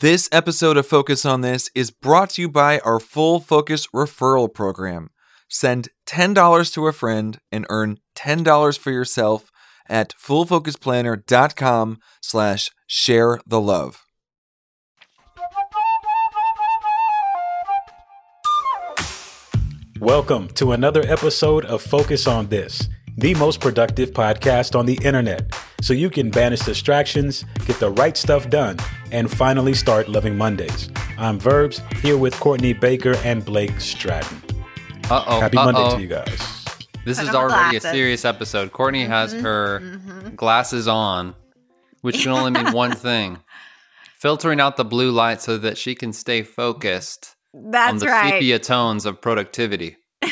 This episode of Focus on This is brought to you by our Full Focus referral program. Send $10 to a friend and earn $10 for yourself at fullfocusplanner.com slash share the love. Welcome to another episode of Focus on This, the most productive podcast on the internet, so you can banish distractions, get the right stuff done, and finally start loving Mondays. I'm Verbs, here with Courtney Baker and Blake Stratton. Uh oh. Happy uh-oh. Monday to you guys. This Put is on the already a serious episode. Courtney has Mhm, her mhm. glasses on, which can only mean one thing filtering out the blue light so that she can stay focused on the right. sepia tones of productivity.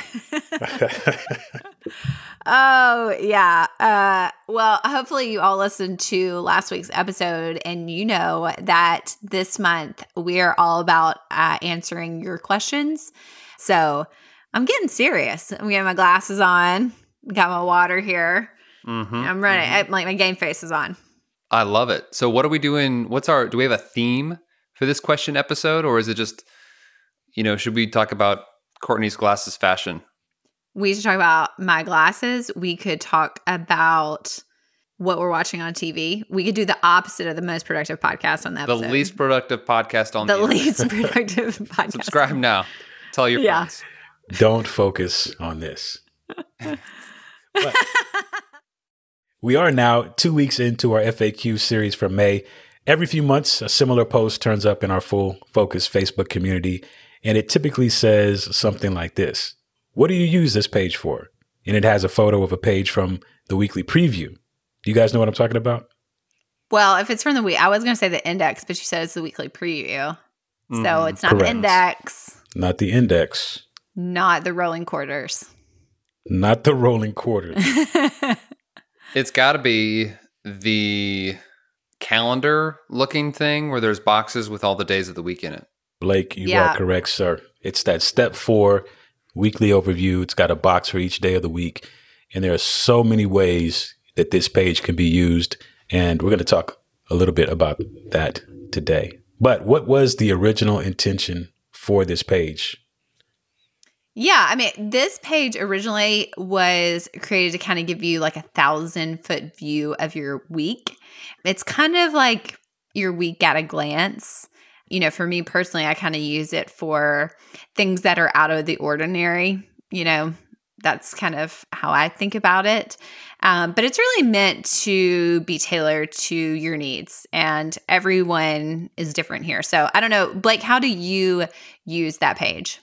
Oh, yeah. Uh, well, hopefully, you all listened to last week's episode and you know that this month we are all about uh, answering your questions. So I'm getting serious. I'm getting my glasses on, got my water here. hmm I'm ready. I, like my game face is on. I love it. So, what are we doing? What's our, do we have a theme for this question episode, or is it just, you know, should we talk about Courtney's glasses fashion? We should talk about my glasses. We could talk about what we're watching on TV. We could do the opposite of the most productive podcast on the The episode. least productive podcast on the the, least productive podcast. Subscribe now. Tell your Yeah. friends. Don't focus on this. We are now two weeks into our FAQ series for May. Every few months, a similar post turns up in our full focus Facebook community, and it typically says something like this What do you use this page for? And it has a photo of a page from the weekly preview. Do you guys know what I'm talking about? Well, if it's from the week, I was going to say the index, but you said it's the weekly preview. So Mhm. it's not the index, Not the index, not the rolling quarters. not the rolling quarters. It's got to be the calendar looking thing where there's boxes with all the days of the week in it. Blake, you Yeah. are correct, sir. It's that step four weekly overview. It's got a box for each day of the week. And there are so many ways that this page can be used. And we're going to talk a little bit about that today. But what was the original intention for this page? yeah, I mean, this page originally was created to kind of give you like a thousand foot view of your week. It's kind of like your week at a glance. You know, for me personally, I kind of use it for things that are out of the ordinary. You know, that's kind of how I think about it. Um, but it's really meant to be tailored to your needs, and everyone is different here. So I don't know, Blake, how do you use that page?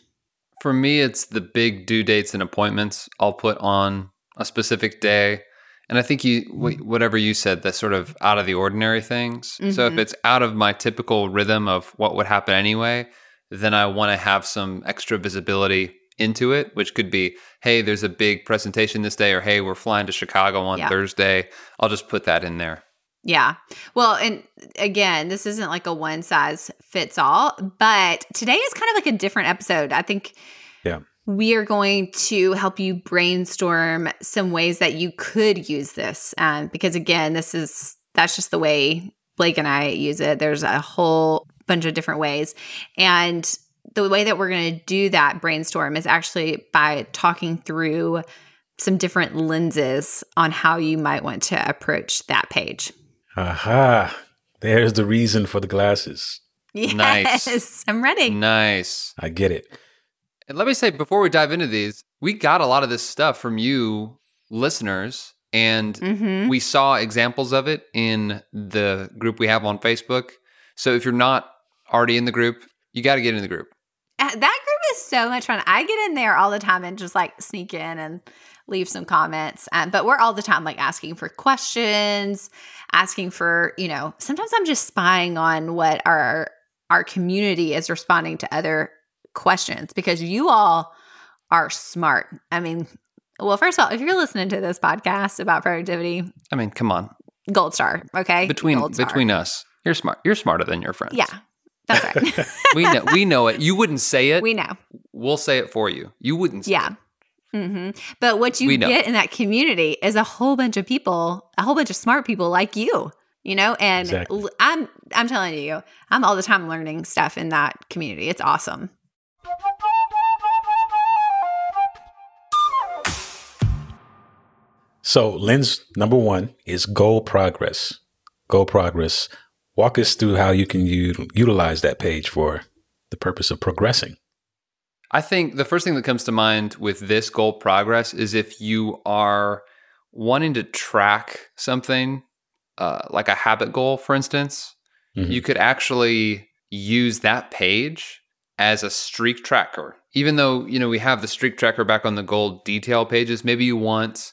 For me, it's the big due dates and appointments I'll put on a specific day. And I think you, whatever you said, that sort of out of the ordinary things. So if Mhm. it's out of my typical rhythm of what would happen anyway, then I want to have some extra visibility into it, which could be, hey, there's a big presentation this day, or hey, we're flying to Chicago on Yeah. Thursday. I'll just put that in there. Yeah. Well, and again, this isn't like a one size fits all, but today is kind of like a different episode. I think Yeah. We are going to help you brainstorm some ways that you could use this. Um, because again, this is that's just the way Blake and I use it. There's a whole bunch of different ways. And the way that we're going to do that brainstorm is actually by talking through some different lenses on how you might want to approach that page. Aha. There's the reason for the glasses. Yes, Nice. I'm ready. Nice. I get it. And let me say before we dive into these, we got a lot of this stuff from you listeners, and hmm we saw examples of it in the group we have on Facebook. So if you're not already in the group, you got to get in the group. Uh, That group is so much fun. I get in there all the time and just like sneak in and leave some comments. Um, but we're all the time like asking for questions, asking for, you know, sometimes I'm just spying on what our our community is responding to other questions because you all are smart. I mean, well, first of all, if you're listening to this podcast about productivity, I mean, come on. gold star, okay? Between star. between us, you're smart. You're smarter than your friends. Yeah. That's right. we know. We know it. You wouldn't say it. we know. we'll say it for you. You wouldn't. Say Yeah. It. hmm But what you get in that community is a whole bunch of people, a whole bunch of smart people like you you know and Exactly. l- i'm i'm telling you i'm all the time learning stuff in that community it's awesome So, lens number one is goal progress. Goal progress. Walk us through how you can u- utilize that page for the purpose of progressing. I think the first thing that comes to mind with this goal progress is if you are wanting to track something, uh, like a habit goal, for instance, Mhm. you could actually use that page as a streak tracker. Even though, you know, we have the streak tracker back on the goal detail pages, maybe you want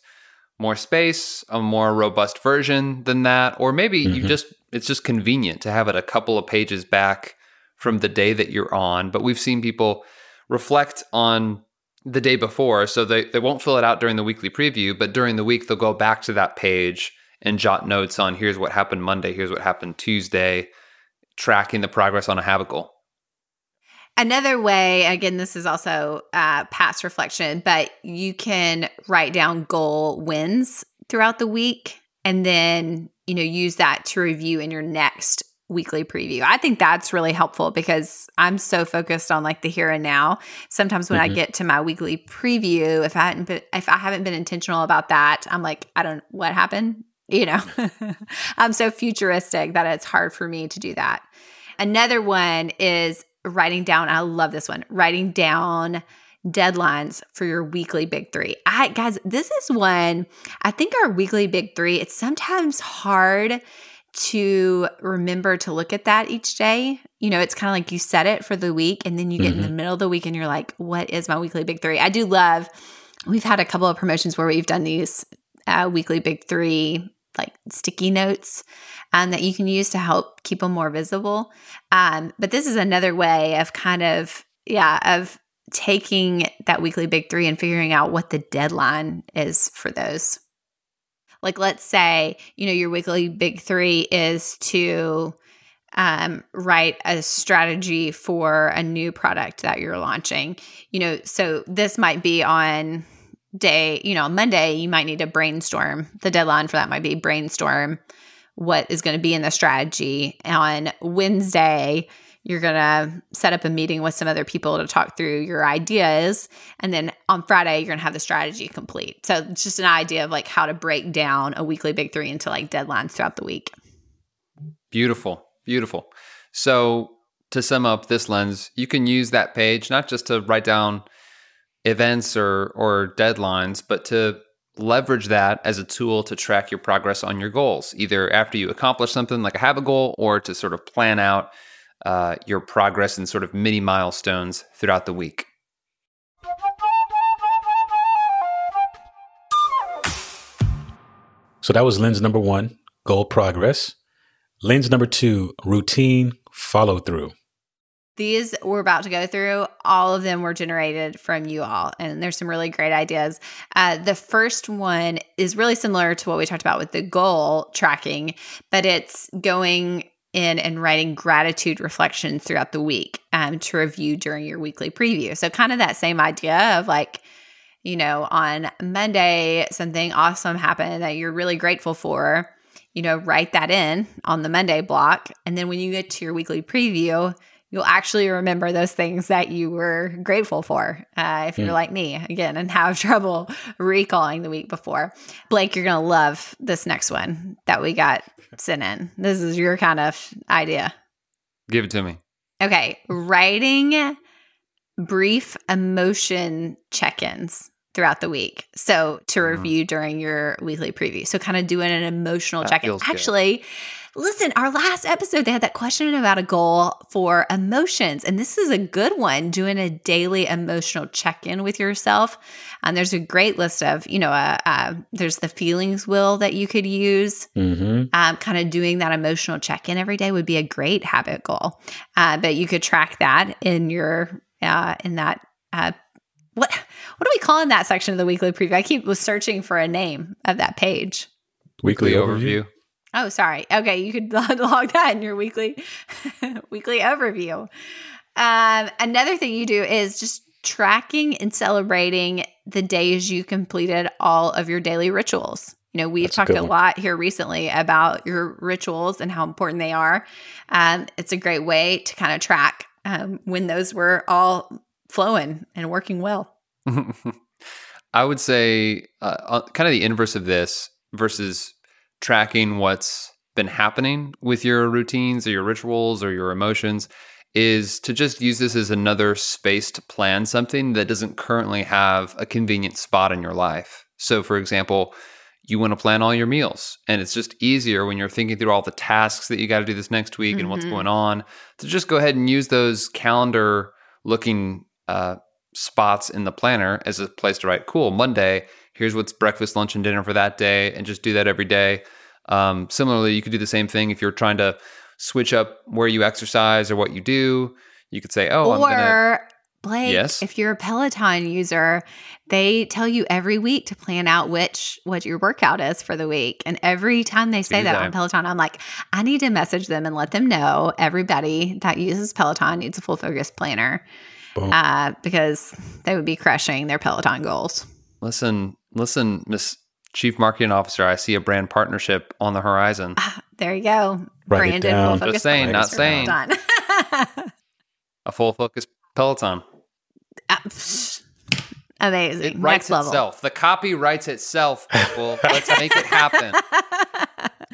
more space, a more robust version than that, or maybe you Mhm. just it's just convenient to have it a couple of pages back from the day that you're on. But we've seen people reflect on the day before, so they, they won't fill it out during the weekly preview, but during the week they'll go back to that page and jot notes on here's what happened Monday, here's what happened Tuesday, tracking the progress on a goal. Another way, again, this is also uh, past reflection, but you can write down goal wins throughout the week and then, you know, use that to review in your next weekly preview. I think that's really helpful because I'm so focused on like the here and now. Sometimes when I Mhm. get to my weekly preview, if I hadn't been, if I haven't been intentional about that, I'm like, I don't what happened, you know. I'm so futuristic that it's hard for me to do that. Another one is writing down, I love this one, writing down deadlines for your weekly big three. I guys, this is one I think our weekly big three, it's sometimes hard to remember to look at that each day. You know, it's kind of like you set it for the week and then you get in the middle of the week and you're like, what is my weekly big three? I do love, we've had a couple of promotions where we've done these uh, weekly big three like sticky notes um, that you can use to help keep them more visible. Um, but this is another way of kind of, yeah, of taking that weekly big three and figuring out what the deadline is for those. Like, let's say, you know, your weekly big three is to um, write a strategy for a new product that you're launching. You know, so this might be on day, you know, Monday, you might need to brainstorm. The deadline for that might be brainstorm what is going to be in the strategy. On Wednesday, you're going to set up a meeting with some other people to talk through your ideas. And then on Friday, you're going to have the strategy complete. So it's just an idea of like how to break down a weekly big three into like deadlines throughout the week. Beautiful. Beautiful. So, to sum up this lens, you can use that page not just to write down events or or deadlines, but to leverage that as a tool to track your progress on your goals, either after you accomplish something like I have a goal or to sort of plan out uh, your progress in sort of mini milestones throughout the week. So that was lens number one, goal progress. Lens number two, routine follow through. These we're about to go through, all of them were generated from you all, and there's some really great ideas. Uh, the first one is really similar to what we talked about with the goal tracking, but it's going in and writing gratitude reflections throughout the week um, to review during your weekly preview. So, kind of that same idea of like, you know, on Monday, something awesome happened that you're really grateful for. You know, write that in on the Monday block. And then when you get to your weekly preview, you'll actually remember those things that you were grateful for. Uh, if you're Mm. like me, again, and have trouble recalling the week before. Blake, you're going to love this next one that we got sent in. This is your kind of idea. Give it to me. Okay, writing brief emotion check ins throughout the week. So to Mhm. review during your weekly preview. So kind of doing an emotional That check in. feels good. Actually, listen, our last episode, they had that question about a goal for emotions. And this is a good one doing a daily emotional check in with yourself. And there's a great list of, you know, uh, uh, there's the feelings wheel that you could use Mm-hmm. um, kind of doing that emotional check in every day would be a great habit goal. Uh, but you could track that in your uh, in that uh, what what do we call in that section of the weekly preview? I keep was searching for a name of that page. Weekly overview. Oh, sorry. Okay, you could log that in your weekly weekly overview. Um, another thing you do is just tracking and celebrating the days you completed all of your daily rituals. You know, we've That's talked good a lot here recently about your rituals and how important they are. Um, it's a great way to kind of track um, when those were all flowing and working well. I would say uh, uh, kind of the inverse of this versus tracking what's been happening with your routines or your rituals or your emotions is to just use this as another space to plan something that doesn't currently have a convenient spot in your life. So, for example, you want to plan all your meals, and it's just easier when you're thinking through all the tasks that you got to do this next week and what's Mhm. going on to just go ahead and use those calendar looking uh, spots in the planner as a place to write, cool, Monday, here's what's breakfast, lunch, and dinner for that day, and just do that every day. Um, similarly, you could do the same thing if you're trying to switch up where you exercise or what you do. You could say, oh, I'm going to. or Blake, Yes? if you're a Peloton user, they tell you every week to plan out which what your workout is for the week. And every time they say Do that, that. on Peloton, I'm like, I need to message them and let them know everybody that uses Peloton needs a full focus planner uh, because they would be crushing their Peloton goals. Listen, listen, Miss Chief Marketing Officer, I see a brand partnership on the horizon. Ah, there you go. Write it down. full focus Just saying, not saying. A full focus Peloton. Psh, Amazing. It Next writes level. itself. The copy writes itself, people. Let's make it happen.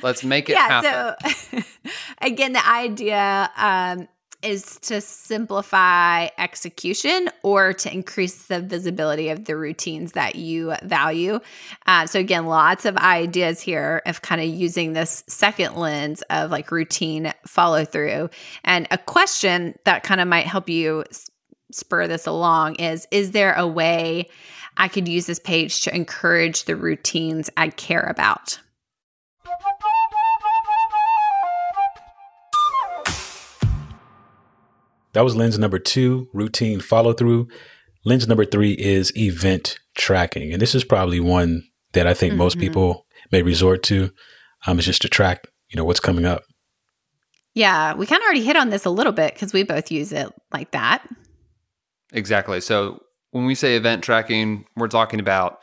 Let's make it happen. so again, the idea um, is to simplify execution or to increase the visibility of the routines that you value. Uh, so again, lots of ideas here of kind of using this second lens of like routine follow through. And a question that kind of might help you spur this along is: Is there a way? I could use this page to encourage the routines I care about. That was lens number two, routine follow through. Lens number three is event tracking. And this is probably one that I think most Mhm. people may resort to. Um, is just to track, you know, what's coming up. Yeah, we kind of already hit on this a little bit because we both use it like that. Exactly. So when we say event tracking, we're talking about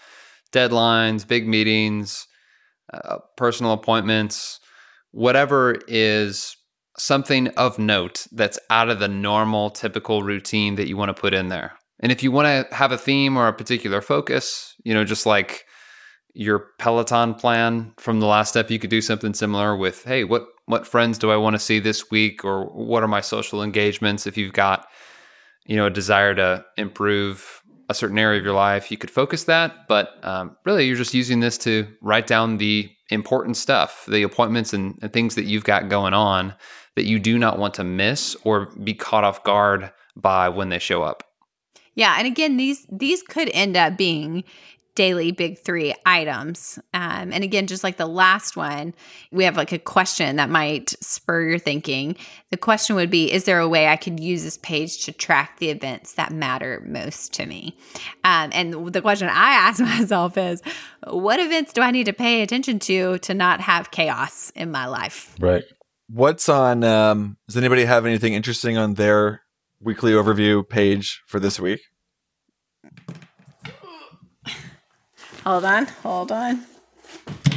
deadlines, big meetings, uh, personal appointments, whatever is something of note that's out of the normal, typical routine that you want to put in there. And if you want to have a theme or a particular focus, you know, just like your Peloton plan from the last step, you could do something similar with, hey, what what friends do I want to see this week, or what are my social engagements? If you've got you know a desire to improve a certain area of your life you could focus that but um, really you're just using this to write down the important stuff the appointments and, things that you've got going on that you do not want to miss or be caught off guard by when they show up. Yeah, and again, these these could end up being daily big three items. Um, and again, just like the last one, we have like a question that might spur your thinking. The question would be: Is there a way I could use this page to track the events that matter most to me? Um, and the question I ask myself is: What events do I need to pay attention to to not have chaos in my life? Right. What's on? Um, does anybody have anything interesting on their weekly overview page for this week? Hold on, hold on.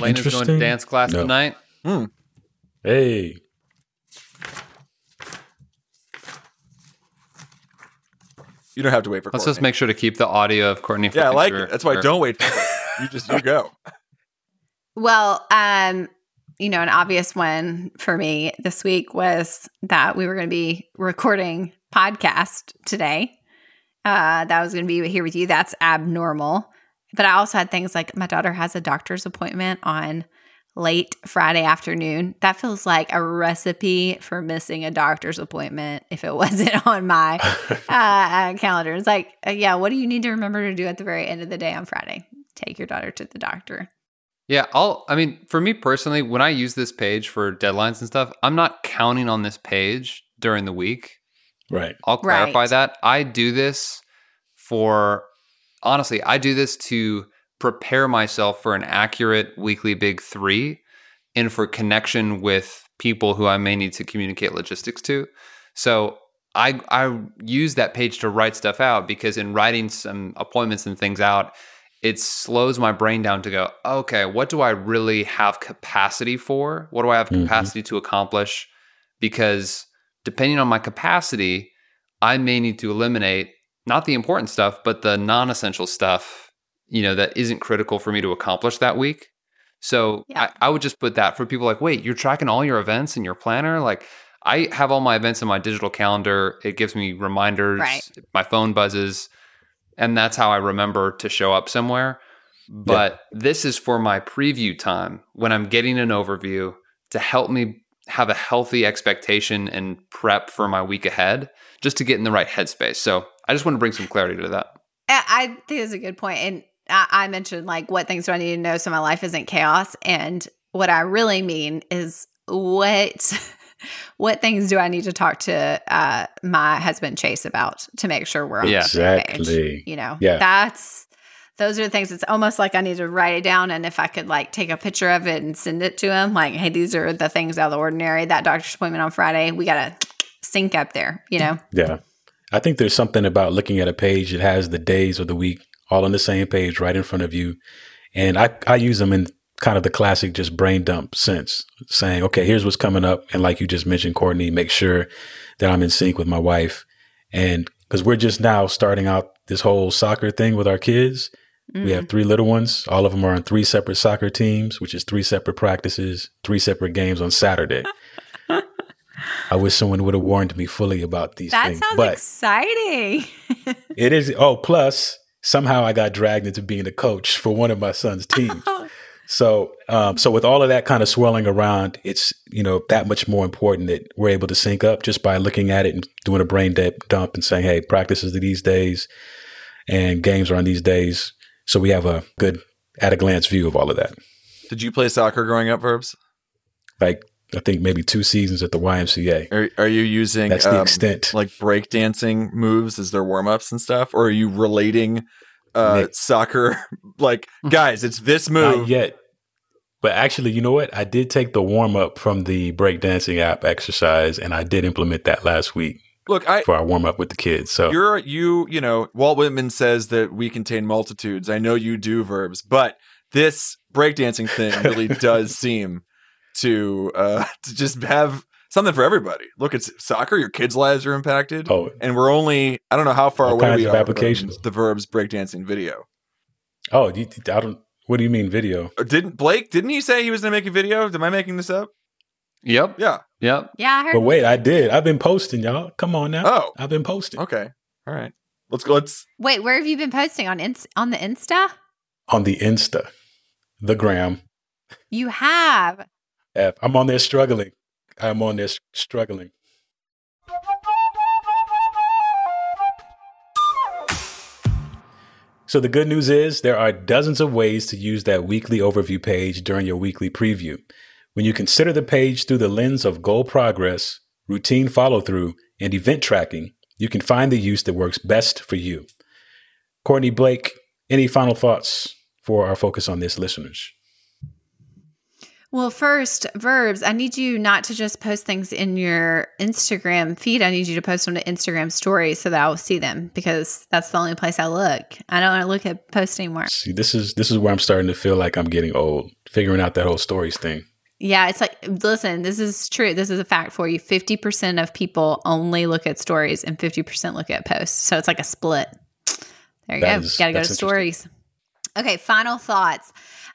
Lena's going to dance class No. tonight Hey. You don't have to wait for. let's Courtney. just make sure to keep the audio of courtney Yeah, I like through it. That's why her- don't wait. For You just you go. Well, um, you know, an obvious one for me this week was that we were going to be recording podcast today. Uh, that was going to be here with you. That's abnormal. But I also had things like my daughter has a doctor's appointment on late Friday afternoon. That feels like a recipe for missing a doctor's appointment if it wasn't on my uh, uh, calendar. It's like, uh, yeah, what do you need to remember to do at the very end of the day on Friday? Take your daughter to the doctor. Yeah, I'll I mean, for me personally, when I use this page for deadlines and stuff, I'm not counting on this page during the week. Right. I'll clarify Right. that. I do this for honestly, I do this to prepare myself for an accurate weekly big 3 and for connection with people who I may need to communicate logistics to. So, I I use that page to write stuff out because in writing some appointments and things out, it slows my brain down to go, okay, what do I really have capacity for? What do I have Mhm. capacity to accomplish? Because depending on my capacity, I may need to eliminate not the important stuff, but the non essential stuff, you know, that isn't critical for me to accomplish that week. So Yeah. I, I would just put that for people like, wait, you're tracking all your events in your planner? Like, I have all my events in my digital calendar. It gives me reminders. Right. My phone buzzes. And that's how I remember to show up somewhere. But this is for my preview time when I'm getting an overview to help me have a healthy expectation and prep for my week ahead, just to get in the right headspace. So I just want to bring some clarity to that. I I think that's a good point. And I, I mentioned like what things do I need to know so my life isn't chaos. And what I really mean is what what things do I need to talk to uh, my husband Chase about to make sure we're on Yeah. the same page? You know, Yeah. that's those are the things. It's almost like I need to write it down, and if I could like take a picture of it and send it to him, like, hey, these are the things out of the ordinary. That doctor's appointment on Friday, we gotta sync up there. You know, Yeah. I think there's something about looking at a page that has the days of the week all on the same page right in front of you. And I, I use them in kind of the classic just brain dump sense, saying, okay, here's what's coming up. And like you just mentioned, Courtney, make sure that I'm in sync with my wife. And because we're just now starting out this whole soccer thing with our kids. We have mm-hmm. three little ones. All of them are on three separate soccer teams, which is three separate practices, three separate games on Saturday. I wish someone would have warned me fully about these that things. That sounds but exciting. it is. Oh, plus somehow I got dragged into being a coach for one of my son's teams. So, um, so with all of that kind of swirling around, it's you know that much more important that we're able to sync up just by looking at it and doing a brain da- dump and saying, "Hey, practices are these days, and games are on these days." So we have a good at a glance view of all of that. Did you play soccer growing up, Verbs? Like I think maybe two seasons at the YMCA. Are, are you using That's the um, extent. like breakdancing moves as their warm ups and stuff? Or are you relating uh, Nick. soccer? like, guys, it's this Not move. yet. But actually, you know what? I did take the warm up from the breakdancing app exercise, and I did implement that last week Look, I. for our warm up with the kids. So You're you, you know, Walt Whitman says that we contain multitudes. I know you do verbs, but this breakdancing thing really does seem to uh to just have something for everybody. Look, it's soccer, your kids' lives are impacted. oh, And we're only I don't know how far away we of are applications. from the verbs breakdancing video. oh, you, I don't. What do you mean video? Or didn't Blake, didn't he say he was gonna make a video? Am I making this up? Yep. Yeah. Yep. yeah, I heard. But wait, I did. I've been posting, y'all. Come on now. Oh. I've been posting Okay. All right. Let's go. Let's Wait, where have you been posting on Inst- on the Insta? on the Insta, the gram. You have. I'm on there struggling. I'm on there struggling. So the good news is there are dozens of ways to use that weekly overview page during your weekly preview. When you consider the page through the lens of goal progress, routine follow through, and event tracking, you can find the use that works best for you. Courtney Blake, any final thoughts for our focus on this listeners? Well, first, verbs. I need you not to just post things in your Instagram feed. I need you to post them to Instagram stories so that I will see them because that's the only place I look. I don't want to look at posts anymore. See, this is this is where I'm starting to feel like I'm getting old, figuring out that whole stories thing. Yeah, it's like, listen, this is true. This is a fact for you. 50% of people only look at stories and 50% look at posts. So it's like a split. There you That go. is- Got to go to stories. Okay, final thoughts.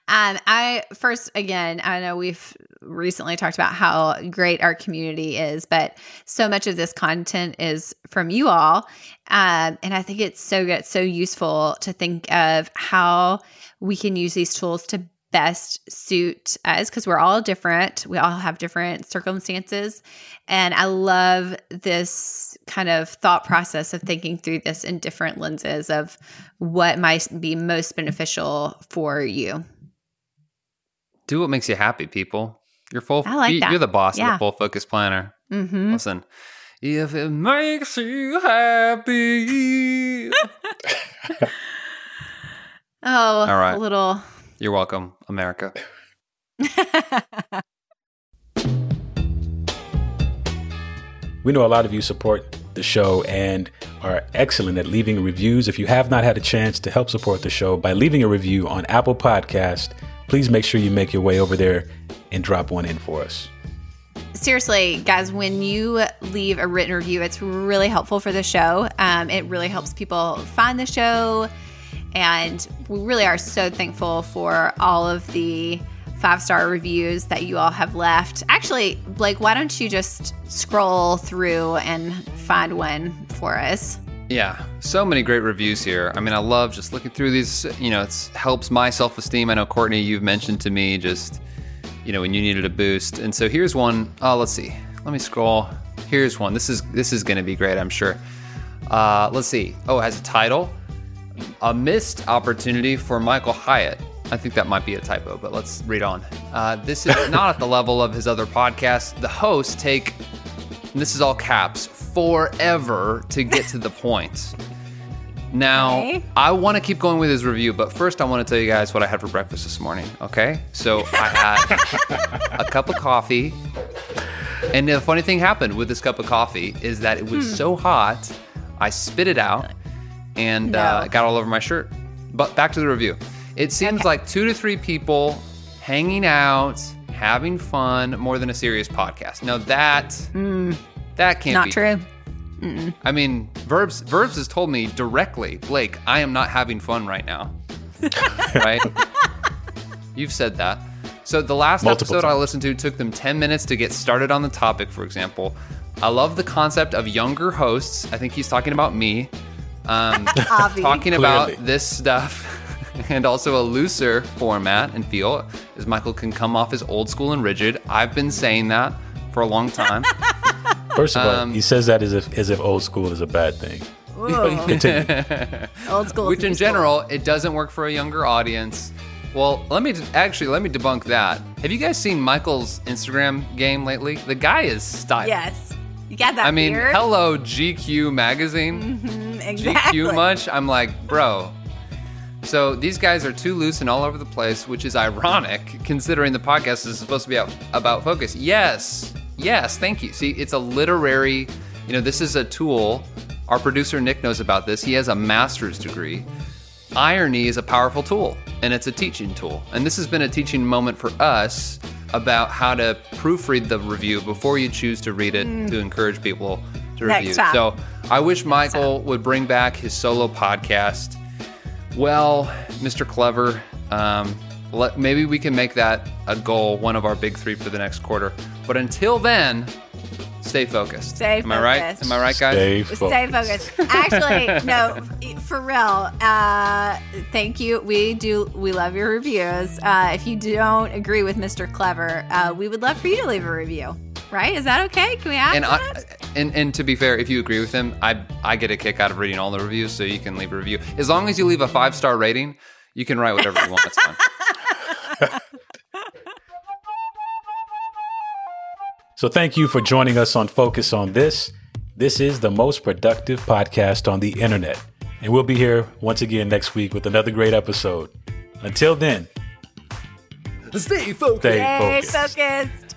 Um, I first again, I know we've recently talked about how great our community is, but so much of this content is from you all, um, and I think it's so good, so useful to think of how we can use these tools to best suit us because we're all different. We all have different circumstances. And I love this kind of thought process of thinking through this in different lenses of what might be most beneficial for you. Do what makes you happy, people. You're full. I like you, that. You're the boss Yeah. of the full focus planner. Mm-hmm. Listen, if it makes you happy, Oh, All right. a little. you're welcome, America. We know a lot of you support the show and are excellent at leaving reviews. If you have not had a chance to help support the show by leaving a review on Apple Podcast, please make sure you make your way over there and drop one in for us. Seriously, guys, when you leave a written review, it's really helpful for the show. Um, it really helps people find the show. And we really are so thankful for all of the five star reviews that you all have left. Actually, Blake, why don't you just scroll through and find one for us? Yeah, so many great reviews here. I mean, I love just looking through these. You know, it helps my self esteem. I know, Courtney, you've mentioned to me just, you know, when you needed a boost. And so here's one. Oh, let's see. Let me scroll. Here's one. This is this is going to be great, I'm sure. Uh, let's see. Oh, it has a title. A missed opportunity for Michael Hyatt. I think that might be a typo, but let's read on. Uh, this is not at the level of his other podcasts. The hosts take, this is all caps, forever to get to the point. Now, Okay. I want to keep going with his review, but first I want to tell you guys what I had for breakfast this morning, okay? So I had a cup of coffee. And the funny thing happened with this cup of coffee is that it was so hot, I spit it out and uh, No. it got all over my shirt. But back to the review. It seems like two to three people hanging out, having fun, more than a serious podcast. Now that that can't Not be true. I mean, Verbs Verbs has told me directly, Blake, I am not having fun right now. right? You've said that. So the last Multiple episode I listened to took them 10 minutes to get started on the topic, for example. I love the concept of younger hosts. I think he's talking about me. Um, talking about Clearly. this stuff and also a looser format and feel as Michael can come off as old school and rigid. I've been saying that for a long time. First of all, Um, he says that as if as if old school is a bad thing. Continue. old school. Which in new school. general, it doesn't work for a younger audience. Well, let me actually let me debunk that. Have you guys seen Michael's Instagram game lately? The guy is stylish. Yes. You got that I mean, beard? hello GQ magazine. Mhm, exactly. GQ much? I'm like, bro. So these guys are too loose and all over the place, which is ironic considering the podcast is supposed to be out, about focus. Yes, yes, thank you. See, it's a literary, you know, this is a tool. Our producer Nick knows about this. He has a master's degree. Irony is a powerful tool and it's a teaching tool. And this has been a teaching moment for us about how to proofread the review before you choose to read it to encourage people to Next review. So I wish Michael would bring back his solo podcast. Well, Mr. Clever, um, let, maybe we can make that a goal, one of our big three for the next quarter. But until then, stay focused. Stay Am I right? focused. Am I right, guys? Stay Stay focused. focused. Actually, no, for real. Uh, thank you. We do. We love your reviews. Uh, if you don't agree with Mr. Clever, uh, we would love for you to leave a review. Right? Is that okay? Can we ask And, I, and and to be fair, if you agree with him, I I get a kick out of reading all the reviews, so you can leave a review. As long as you leave a five star rating, you can write whatever you want. It's fine. So thank you for joining us on Focus on This. This is the most productive podcast on the internet. And we'll be here once again next week with another great episode. Until then, Stay focused. stay Stay focused. focused.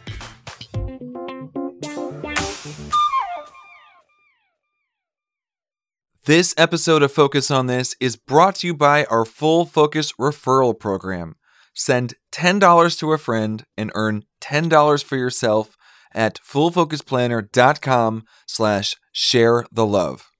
This episode of Focus on This is brought to you by our Full Focus referral program. Send $10 to a friend and earn $10 for yourself at fullfocusplanner.com slash share the love.